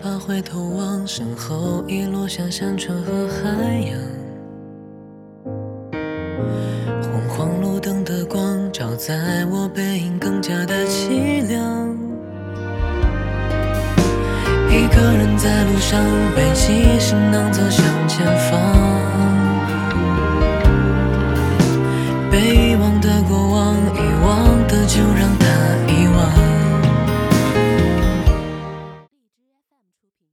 怕回头望，身后已落下山川和海洋。昏黄路灯的光照在我背影，更加的凄凉。一个人在路上，背起行囊走向前方。被遗忘的过往，遗忘的就让。品。